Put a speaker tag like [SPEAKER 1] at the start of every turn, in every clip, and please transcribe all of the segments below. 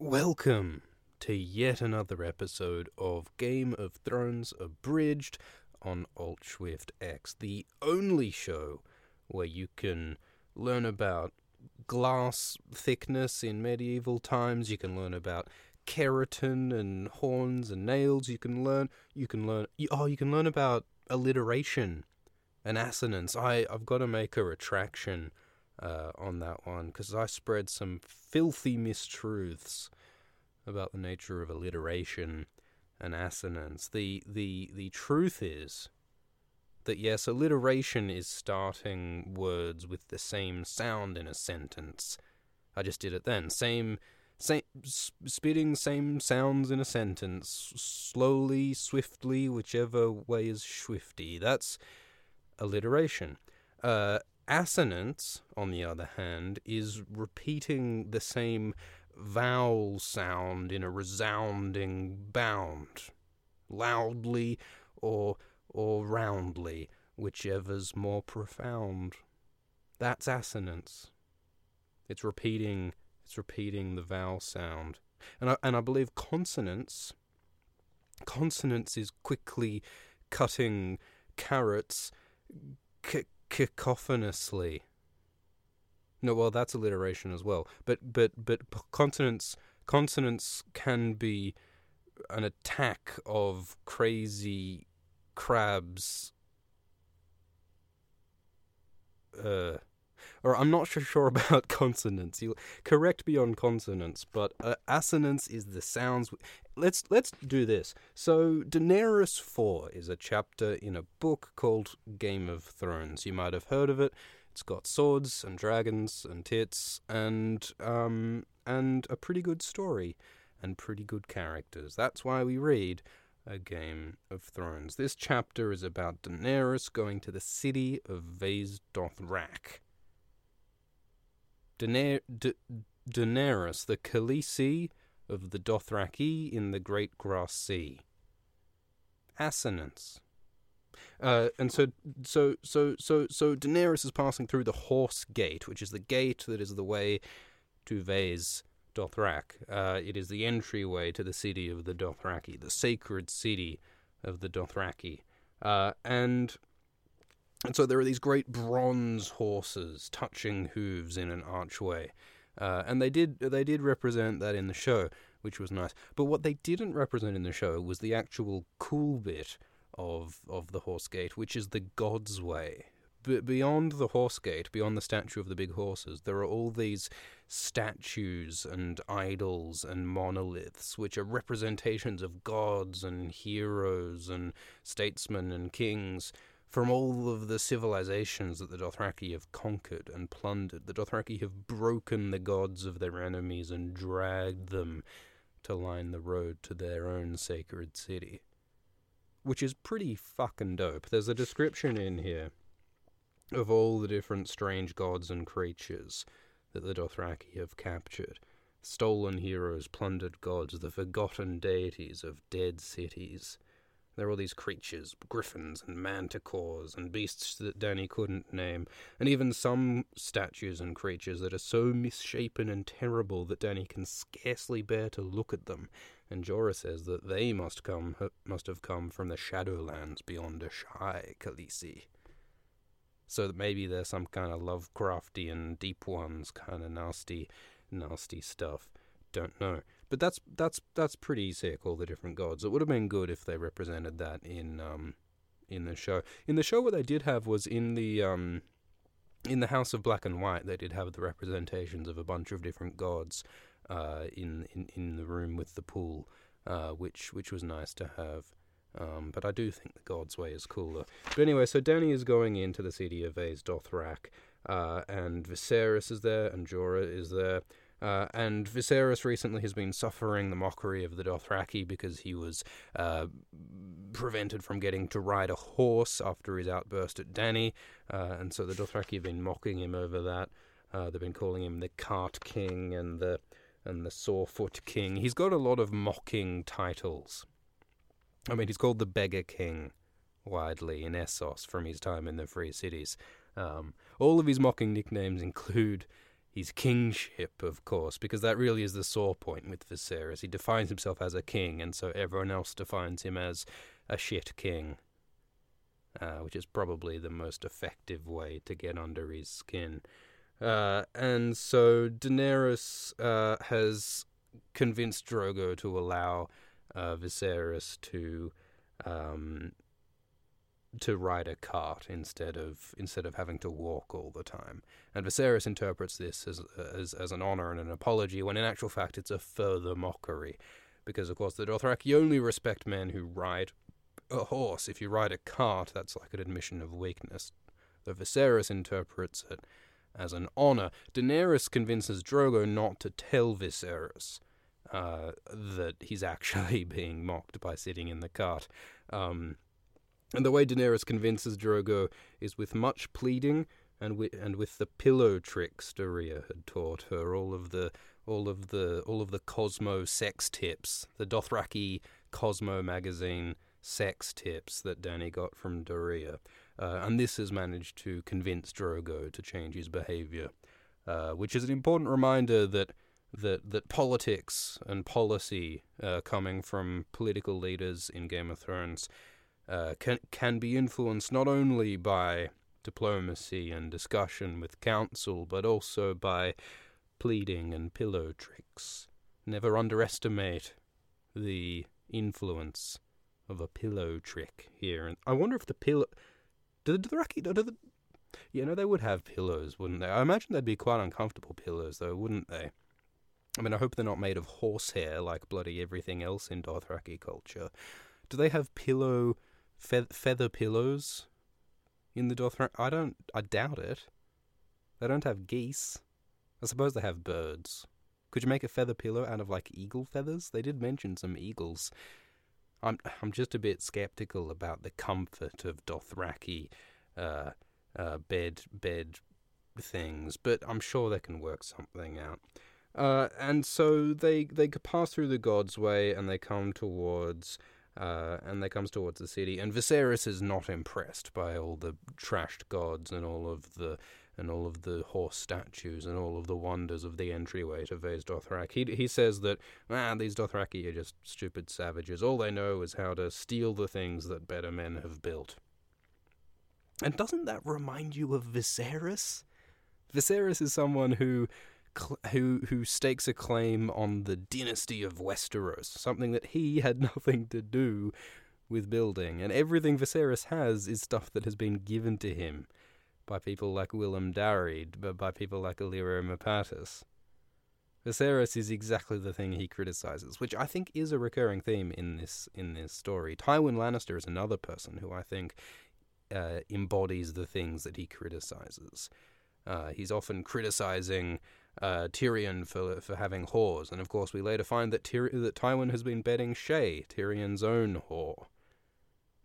[SPEAKER 1] Welcome to yet another episode of Game of Thrones Abridged on Alt Shift X, the only show where you can learn about glass thickness in medieval times, you can learn about keratin and horns and nails, you can learn you can learn oh you can learn about alliteration and assonance. I I've got to make a retraction uh, on that one because I spread some filthy mistruths about the nature of alliteration and assonance. The the the truth is that yes, alliteration is starting words with the same sound in a sentence. I just did it then. Same same spitting same sounds in a sentence slowly, swiftly, whichever way is swifty. That's alliteration. Uh, assonance, on the other hand, is repeating the same vowel sound in a resounding bound, loudly or or roundly, whichever's more profound. That's assonance. It's repeating it's repeating the vowel sound. And I, and I believe consonance consonance is quickly cutting carrots c- cacophonously. No, well, that's alliteration as well. But but but consonants consonants can be an attack of crazy crabs. Uh, or I'm not sure about consonants. You correct me on consonants, but uh, assonance is the sounds. Let's let's do this. So Daenerys Four is a chapter in a book called Game of Thrones. You might have heard of it. It's got swords and dragons and tits and um and a pretty good story and pretty good characters. That's why we read a Game of Thrones. This chapter is about Daenerys going to the city of Vaes Dothrak. Daenerys, the Khaleesi of the Dothraki in the Great Grass Sea. Assonance. Uh, and so, so, so, so, so Daenerys is passing through the Horse Gate, which is the gate that is the way to Vaes Dothrak. Uh, it is the entryway to the city of the Dothraki, the sacred city of the Dothraki. Uh, and and so there are these great bronze horses touching hooves in an archway. Uh, and they did they did represent that in the show, which was nice. But what they didn't represent in the show was the actual cool bit of of the horse gate, which is the God's Way. But beyond the horse gate, beyond the statue of the big horses, there are all these statues and idols and monoliths, which are representations of gods and heroes and statesmen and kings from all of the civilizations that the Dothraki have conquered and plundered. The Dothraki have broken the gods of their enemies and dragged them to line the road to their own sacred city. Which is pretty fucking dope. There's a description in here of all the different strange gods and creatures that the Dothraki have captured. Stolen heroes, plundered gods, the forgotten deities of dead cities. There are all these creatures, griffins and manticores and beasts that Dany couldn't name, and even some statues and creatures that are so misshapen and terrible that Dany can scarcely bear to look at them. And Jorah says that they must come must have come from the Shadowlands beyond Asshai, Khaleesi. So that maybe they're some kind of Lovecraftian deep ones, kind of nasty, nasty stuff. Don't know. But that's that's that's pretty sick. All the different gods. It would have been good if they represented that in um in the show. In the show, what they did have was in the um in the House of Black and White. They did have the representations of a bunch of different gods uh, in in in the room with the pool, uh, which which was nice to have. Um, but I do think the God's Way is cooler. But anyway, so Danny is going into the city of Vaes Dothrak, uh, and Viserys is there, and Jorah is there. Uh, and Viserys recently has been suffering the mockery of the Dothraki because he was uh, prevented from getting to ride a horse after his outburst at Dany, uh, and so the Dothraki have been mocking him over that. Uh, they've been calling him the Cart King and the and the Sorefoot King. He's got a lot of mocking titles. I mean, he's called the Beggar King widely in Essos from his time in the Free Cities. Um, all of his mocking nicknames include his kingship, of course, because that really is the sore point with Viserys. He defines himself as a king, and so everyone else defines him as a shit king, uh, which is probably the most effective way to get under his skin. Uh, and so Daenerys uh, has convinced Drogo to allow uh, Viserys to um, to ride a cart instead of instead of having to walk all the time. And Viserys interprets this as as, as an honor and an apology, when in actual fact it's a further mockery, because of course the Dothraki only respect men who ride a horse. If you ride a cart, that's like an admission of weakness. The Viserys interprets it as an honor. Daenerys convinces Drogo not to tell Viserys uh, that he's actually being mocked by sitting in the cart. Um, and the way Daenerys convinces Drogo is with much pleading and with, and with the pillow tricks Doreah had taught her, all of the all of the all of the Cosmo sex tips, the Dothraki Cosmo magazine sex tips that Dany got from Doreah. Uh, and this has managed to convince Drogo to change his behavior, uh, which is an important reminder that that that politics and policy uh, coming from political leaders in Game of Thrones uh, can can be influenced not only by diplomacy and discussion with council, but also by pleading and pillow tricks. Never underestimate the influence of a pillow trick here. And I wonder if the pillow. Do the Dothraki. Do the, you know, they would have pillows, wouldn't they? I imagine they'd be quite uncomfortable pillows, though, wouldn't they? I mean, I hope they're not made of horsehair like bloody everything else in Dothraki culture. Do they have pillow, fe- feather pillows in the Dothraki? I don't. I doubt it. They don't have geese. I suppose they have birds. Could you make a feather pillow out of like eagle feathers? They did mention some eagles I'm I'm just a bit skeptical about the comfort of Dothraki uh, uh, bed bed things, but I'm sure they can work something out. Uh, and so they they pass through the God's Way and they come towards uh, and they comes towards the city. And Viserys is not impressed by all the trashed gods and all of the and all of the horse statues and all of the wonders of the entryway to Vaes Dothrak. He, he says that, ah, these Dothraki are just stupid savages. All they know is how to steal the things that better men have built. And doesn't that remind you of Viserys? Viserys is someone who who who stakes a claim on the dynasty of Westeros, something that he had nothing to do with building, and everything Viserys has is stuff that has been given to him by people like Willem but by people like Illyrio Mopatis. Viserys is exactly the thing he criticizes, which I think is a recurring theme in this in this story. Tywin Lannister is another person who I think uh, embodies the things that he criticizes. Uh, he's often criticizing uh, Tyrion for for having whores, and of course we later find that Tyr- that Tywin has been bedding Shae, Tyrion's own whore,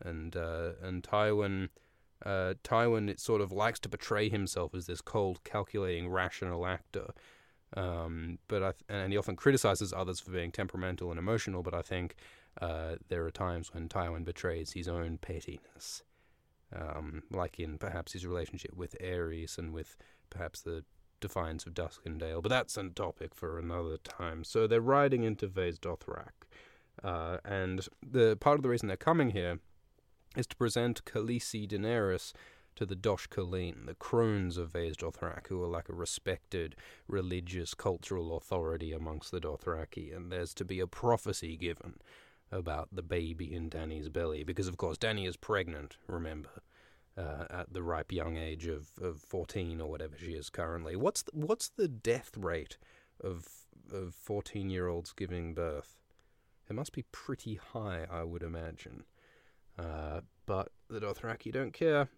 [SPEAKER 1] and uh, and Tywin uh, Tywin it sort of likes to portray himself as this cold, calculating, rational actor. Um, but th- and he often criticizes others for being temperamental and emotional. But I think uh, there are times when Tywin betrays his own pettiness, um, like in perhaps his relationship with Aerys and with perhaps the defiance of Duskendale. But that's a topic for another time. So they're riding into Vaes Dothrak, uh, and the part of the reason they're coming here is to present Khaleesi Daenerys to the Dosh Khaleen, the crones of Vaes Dothrak, who are like a respected religious cultural authority amongst the Dothraki, and there's to be a prophecy given about the baby in Dany's belly, because of course Dany is pregnant, remember, uh, at the ripe young age of, of 14 or whatever she is currently. What's the, what's the death rate of of 14 year olds giving birth? It must be pretty high, I would imagine. Uh, but the Dothraki don't care.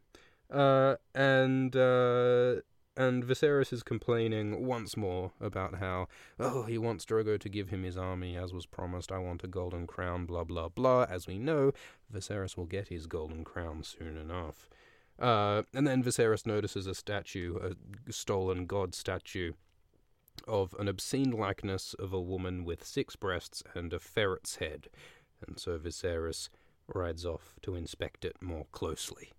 [SPEAKER 1] Uh, and uh, and Viserys is complaining once more about how oh he wants Drogo to give him his army as was promised. I want a golden crown. Blah blah blah. As we know, Viserys will get his golden crown soon enough. Uh, and then Viserys notices a statue, a stolen god statue, of an obscene likeness of a woman with six breasts and a ferret's head. And so Viserys rides off to inspect it more closely.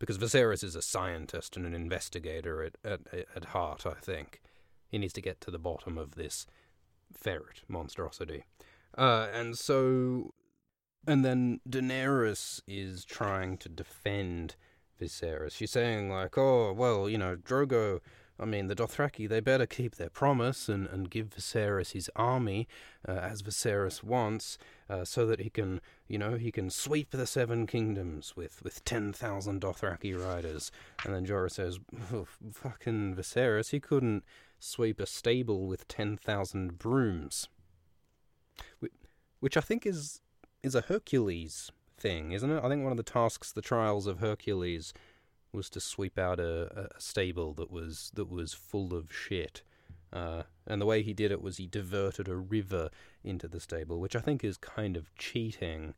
[SPEAKER 1] Because Viserys is a scientist and an investigator at, at, at heart, I think. He needs to get to the bottom of this ferret monstrosity. Uh, and so, and then Daenerys is trying to defend Viserys. She's saying like, "Oh, well, you know, Drogo." I mean, the Dothraki, they better keep their promise and, and give Viserys his army, uh, as Viserys wants, uh, so that he can, you know, he can sweep the Seven Kingdoms with, with 10,000 Dothraki riders. And then Jorah says, fucking Viserys, he couldn't sweep a stable with 10,000 brooms. Which I think is is a Hercules thing, isn't it? I think one of the tasks, the trials of Hercules, was to sweep out a, a stable that was that was full of shit. Uh, and the way he did it was he diverted a river into the stable, which I think is kind of cheating.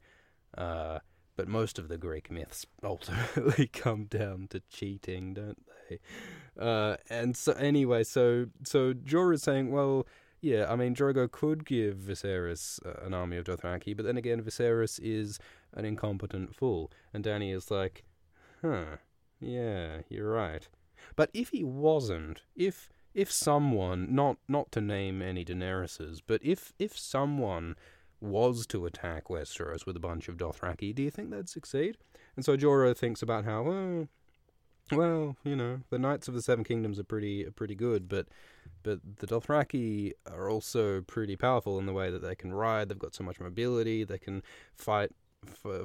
[SPEAKER 1] Uh, but most of the Greek myths ultimately come down to cheating, don't they? Uh, and so anyway, so so Jorah is saying, well, yeah, I mean, Drogo could give Viserys uh, an army of Dothraki, but then again, Viserys is an incompetent fool, and Danny is like, huh, yeah, you're right. But if he wasn't, if if someone, not not to name any Daenerys's, but if if someone was to attack Westeros with a bunch of Dothraki, do you think they'd succeed? And so Jorah thinks about how, well, well, you know, the Knights of the Seven Kingdoms are pretty are pretty good, but but the Dothraki are also pretty powerful in the way that they can ride. They've got so much mobility. They can fight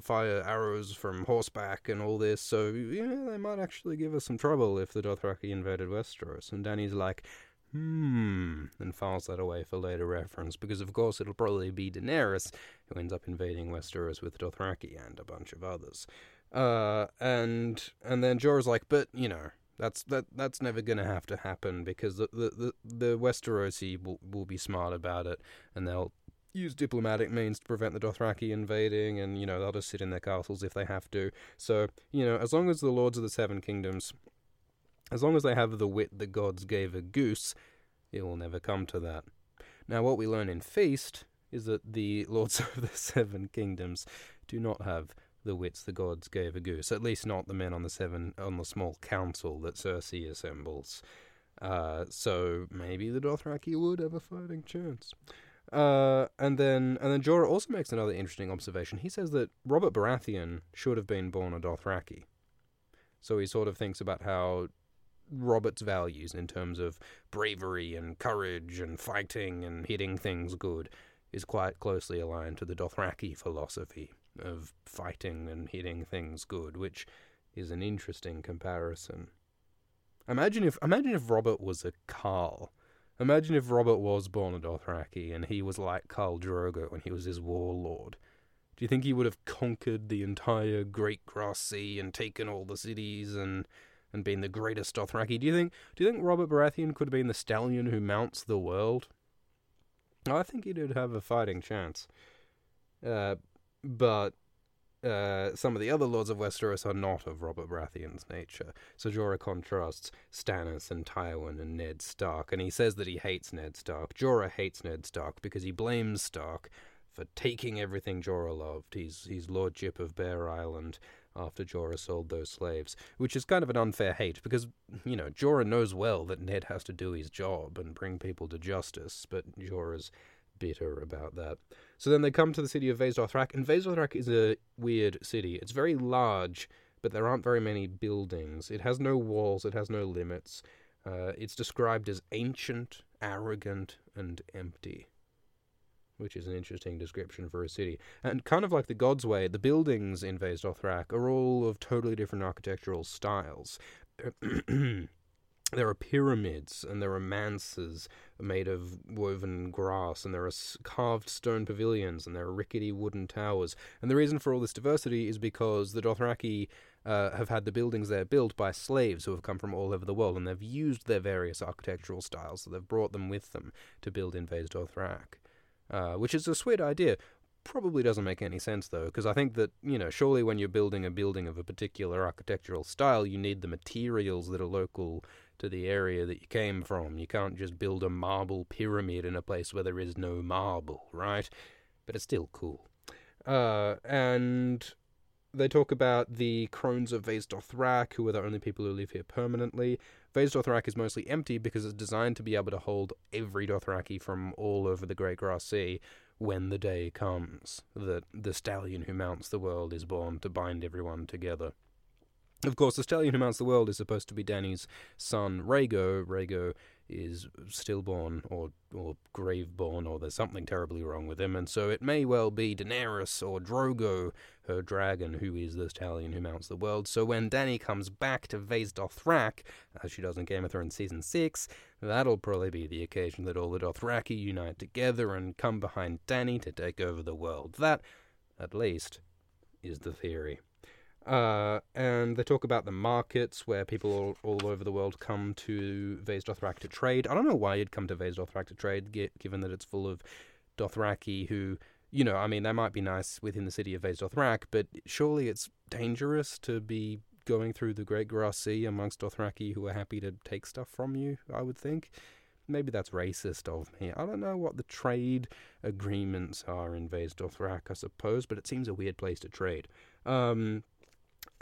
[SPEAKER 1] fire arrows from horseback and all this. So yeah, they might actually give us some trouble if the Dothraki invaded Westeros. And Danny's like, hmm, and files that away for later reference because of course it'll probably be Daenerys who ends up invading Westeros with Dothraki and a bunch of others. Uh, and and then Jorah's like, but you know, that's that that's never gonna have to happen because the the the, the Westerosi will will be smart about it and they'll use diplomatic means to prevent the Dothraki invading, and you know they'll just sit in their castles if they have to. So you know, as long as the lords of the Seven Kingdoms, as long as they have the wit the gods gave a goose, it will never come to that. Now, what we learn in Feast is that the lords of the Seven Kingdoms do not have the wits the gods gave a goose. At least not the men on the seven on the small council that Cersei assembles. Uh, so maybe the Dothraki would have a fighting chance. Uh, and then and then Jorah also makes another interesting observation. He says that Robert Baratheon should have been born a Dothraki. So he sort of thinks about how Robert's values in terms of bravery and courage and fighting and hitting things good is quite closely aligned to the Dothraki philosophy of fighting and hitting things good, which is an interesting comparison. Imagine if imagine if Robert was a Khal. Imagine if Robert was born a Dothraki and he was like Khal Drogo when he was his warlord. Do you think he would have conquered the entire Great Grass Sea and taken all the cities and and been the greatest Dothraki? Do you think do you think Robert Baratheon could have been the stallion who mounts the world? I think he did have a fighting chance. Uh, but uh, some of the other lords of Westeros are not of Robert Baratheon's nature. So Jorah contrasts Stannis and Tywin and Ned Stark, and he says that he hates Ned Stark. Jorah hates Ned Stark because he blames Stark for taking everything Jorah loved. He's he's lordship of Bear Island after Jorah sold those slaves, which is kind of an unfair hate because you know Jorah knows well that Ned has to do his job and bring people to justice, but Jorah's bitter about that. So then they come to the city of Vaes Dothrak, and Vaes Dothrak is a weird city. It's very large, but there aren't very many buildings. It has no walls, it has no limits. Uh, it's described as ancient, arrogant, and empty, which is an interesting description for a city. And kind of like the God's Way, the buildings in Vaes Dothrak are all of totally different architectural styles. there are pyramids and there are manses made of woven grass and there are carved stone pavilions and there are rickety wooden towers. And the reason for all this diversity is because the dothraki uh, have had the buildings there built by slaves who have come from all over the world and they've used their various architectural styles so they've brought them with them to build in Vaes Dothrak uh, which is a sweet idea. Probably doesn't make any sense though because i think that you know surely when you're building a building of a particular architectural style you need the materials that are local to the area that you came from. You can't just build a marble pyramid in a place where there is no marble, right? But it's still cool. Uh, and they talk about the crones of Vaes Dothrak, who are the only people who live here permanently. Vaes Dothrak is mostly empty because it's designed to be able to hold every Dothraki from all over the Great Grass Sea when the day comes that the stallion who mounts the world is born to bind everyone together. Of course, the stallion who mounts the world is supposed to be Dany's son, Rhaego. Rhaego is stillborn or or graveborn, or there's something terribly wrong with him, and so it may well be Daenerys or Drogon, her dragon, who is the stallion who mounts the world. So when Dany comes back to Vaes Dothrak, as uh, she does in Game of Thrones season six, that'll probably be the occasion that all the Dothraki unite together and come behind Dany to take over the world. That, at least, is the theory. Uh, and they talk about the markets where people all, all over the world come to Vaes Dothrak to trade. I don't know why you'd come to Vaes Dothrak to trade, given that it's full of Dothraki who, you know, I mean, they might be nice within the city of Vaes Dothrak, but surely it's dangerous to be going through the Great Grass Sea amongst Dothraki who are happy to take stuff from you, I would think. Maybe that's racist of me. I don't know what the trade agreements are in Vaes Dothrak, I suppose, but it seems a weird place to trade. Um,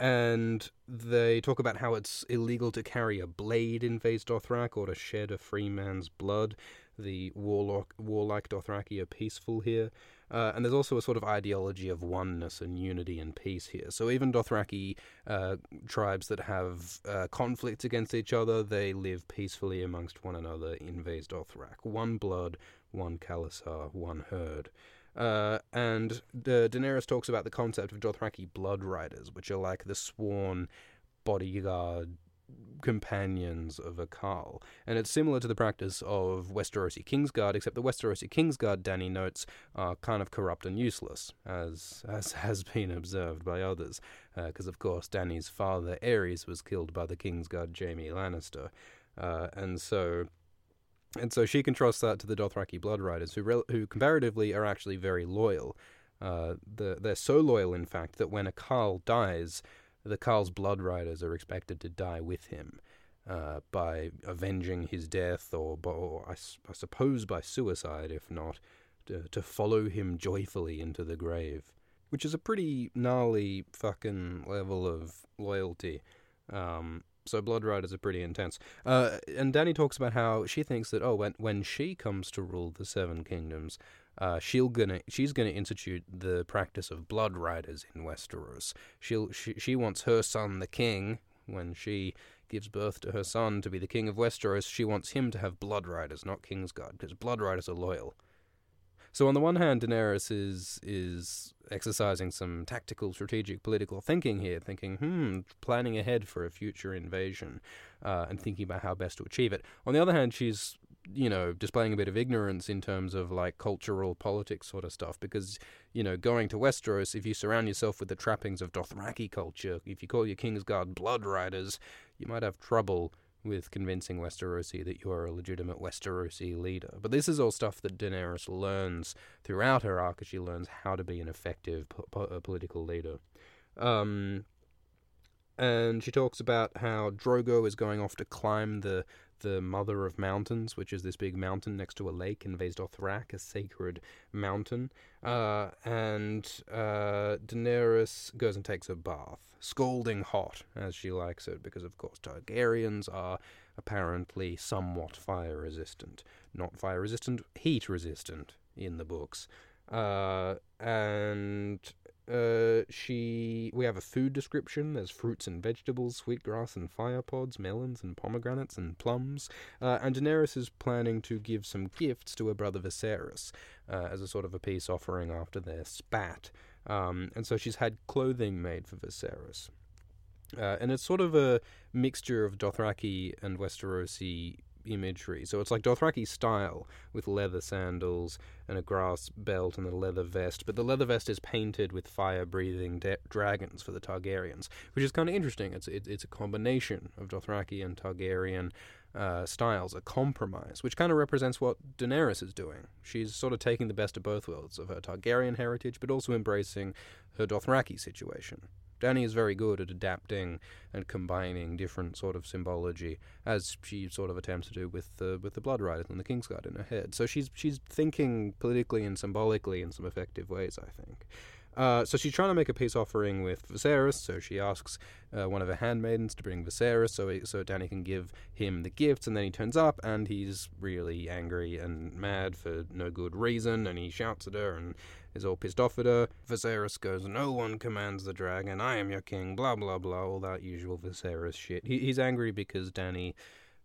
[SPEAKER 1] and they talk about how it's illegal to carry a blade in Vaes Dothrak or to shed a free man's blood. The warlock, warlike Dothraki are peaceful here. Uh, and there's also a sort of ideology of oneness and unity and peace here. So even Dothraki uh, tribes that have uh, conflicts against each other, they live peacefully amongst one another in Vaes Dothrak. One blood, one khalasar, one herd. Uh, and the Daenerys talks about the concept of Dothraki blood riders, which are like the sworn bodyguard companions of a Khal. And it's similar to the practice of Westerosi Kingsguard, except the Westerosi Kingsguard, Dany notes, are kind of corrupt and useless, as, as has been observed by others. Because, uh, of course, Dany's father, Aerys, was killed by the Kingsguard Jaime Lannister. Uh, and so and so she contrasts that to the Dothraki Blood Riders, who re- who comparatively are actually very loyal. Uh, the, they're so loyal, in fact, that when a Khal dies, the Khal's Blood Riders are expected to die with him uh, by avenging his death, or, or I, I, suppose by suicide, if not, to, to follow him joyfully into the grave. Which is a pretty gnarly fucking level of loyalty. Um, so Blood Riders are pretty intense. Uh, and Danny talks about how she thinks that oh, when when she comes to rule the Seven Kingdoms, uh, she'll gonna she's gonna institute the practice of Blood Riders in Westeros. She'll she she wants her son the king when she gives birth to her son to be the king of Westeros. She wants him to have Blood Riders, not Kingsguard, because Blood Riders are loyal. So on the one hand, Daenerys is is exercising some tactical, strategic, political thinking here, thinking, hmm, planning ahead for a future invasion, uh, and thinking about how best to achieve it. On the other hand, she's you know displaying a bit of ignorance in terms of like cultural politics sort of stuff because you know going to Westeros if you surround yourself with the trappings of Dothraki culture if you call your Kingsguard blood riders you might have trouble with convincing Westerosi that you are a legitimate Westerosi leader. But this is all stuff that Daenerys learns throughout her arc as she learns how to be an effective po- po- political leader. Um, and she talks about how Drogo is going off to climb the the Mother of Mountains, which is this big mountain next to a lake in Vaes Dothrak, a sacred mountain. Uh, and uh, Daenerys goes and takes a bath, scalding hot, as she likes it, because of course Targaryens are apparently somewhat fire resistant. Not fire resistant, heat resistant in the books. Uh, and uh, she we have a food description. There's fruits and vegetables, sweetgrass and fire pods, melons and pomegranates and plums. Uh, and Daenerys is planning to give some gifts to her brother Viserys uh, as a sort of a peace offering after their spat. Um, and so she's had clothing made for Viserys. Uh, and it's sort of a mixture of Dothraki and Westerosi imagery. So it's like Dothraki style with leather sandals and a grass belt and a leather vest, but the leather vest is painted with fire-breathing de- dragons for the Targaryens, which is kind of interesting. It's it, it's a combination of Dothraki and Targaryen uh, styles, a compromise, which kind of represents what Daenerys is doing. She's sort of taking the best of both worlds of her Targaryen heritage, but also embracing her Dothraki situation. Dany is very good at adapting and combining different sort of symbology, as she sort of attempts to do with the with the Blood Riders and the Kingsguard in her head. So she's she's thinking politically and symbolically in some effective ways, I think. Uh, so she's trying to make a peace offering with Viserys. So she asks uh, one of her handmaidens to bring Viserys, so he, so Dany can give him the gifts. And then he turns up, and he's really angry and mad for no good reason. And he shouts at her and is all pissed off at her. Viserys goes, "No one commands the dragon. I am your king." Blah blah blah. All that usual Viserys shit. He, he's angry because Dany.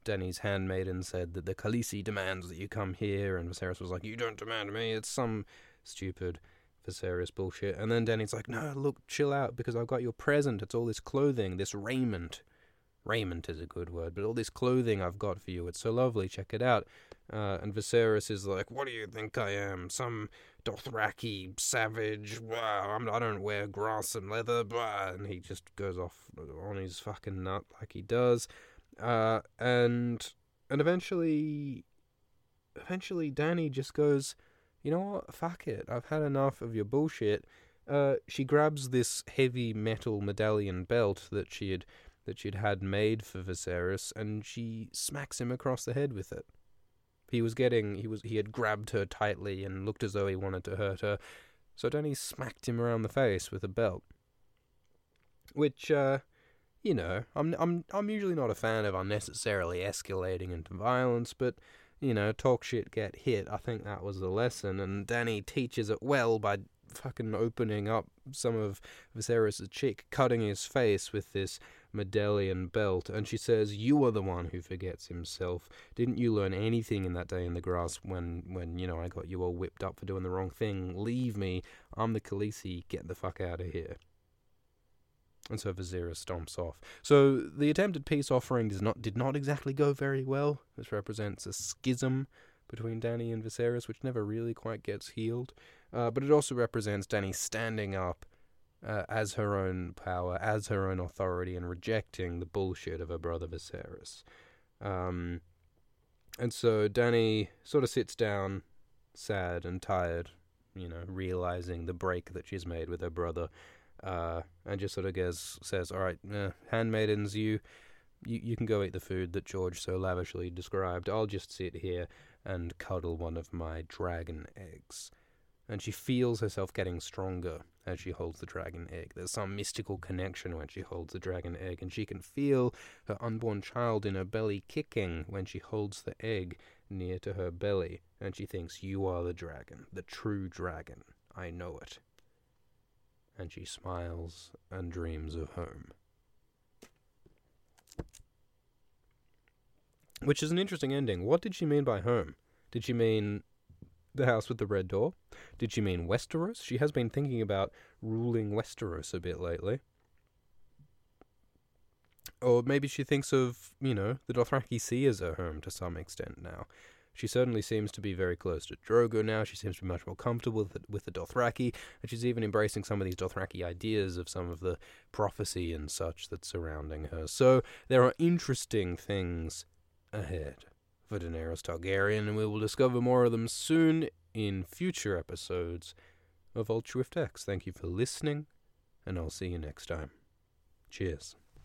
[SPEAKER 1] Dany's handmaiden said that the Khaleesi demands that you come here, and Viserys was like, "You don't demand me. It's some stupid Viserys bullshit." And then Danny's like, "No, look, chill out, because I've got your present. It's all this clothing, this raiment. Raiment is a good word, but all this clothing I've got for you. It's so lovely. Check it out." Uh, and Viserys is like, "What do you think I am? Some Dothraki savage? Blah, I'm, I don't wear grass and leather." Blah. And he just goes off on his fucking nut like he does. Uh, and and eventually, eventually, Dany just goes, "You know what? Fuck it. I've had enough of your bullshit." Uh, she grabs this heavy metal medallion belt that she had that she'd had made for Viserys, and she smacks him across the head with it. He was getting he was he had grabbed her tightly and looked as though he wanted to hurt her, so Dany smacked him around the face with a belt. Which, uh, you know, I'm I'm I'm usually not a fan of unnecessarily escalating into violence, but you know, talk shit, get hit. I think that was the lesson, and Danny teaches it well by fucking opening up some of Viserys' cheek, cutting his face with this medallion belt, and she says, "You are the one who forgets himself. Didn't you learn anything in that day in the grass when, when you know I got you all whipped up for doing the wrong thing? Leave me. I'm the Khaleesi. Get the fuck out of here." And so Viserys stomps off. So the attempted peace offering does not did not exactly go very well. This represents a schism between Danny and Viserys, which never really quite gets healed. Uh, but it also represents Danny standing up uh, as her own power, as her own authority, and rejecting the bullshit of her brother Viserys. Um, and so Danny sort of sits down, sad and tired, you know, realizing the break that she's made with her brother, uh, and just sort of goes, says, "All right, uh, handmaidens, you, you, you can go eat the food that George so lavishly described. I'll just sit here and cuddle one of my dragon eggs." And she feels herself getting stronger as she holds the dragon egg. There's some mystical connection when she holds the dragon egg, and she can feel her unborn child in her belly kicking when she holds the egg near to her belly, and she thinks, You are the dragon, the true dragon. I know it and she smiles and dreams of home. Which is an interesting ending. What did she mean by home? Did she mean the house with the red door? Did she mean Westeros? She has been thinking about ruling Westeros a bit lately. Or maybe she thinks of, you know, the Dothraki Sea as her home to some extent now. She certainly seems to be very close to Drogo now. She seems to be much more comfortable with the, with the Dothraki, and she's even embracing some of these Dothraki ideas of some of the prophecy and such that's surrounding her. So there are interesting things ahead for Daenerys Targaryen, and we will discover more of them soon in future episodes of Ultra X. Thank you for listening, and I'll see you next time. Cheers.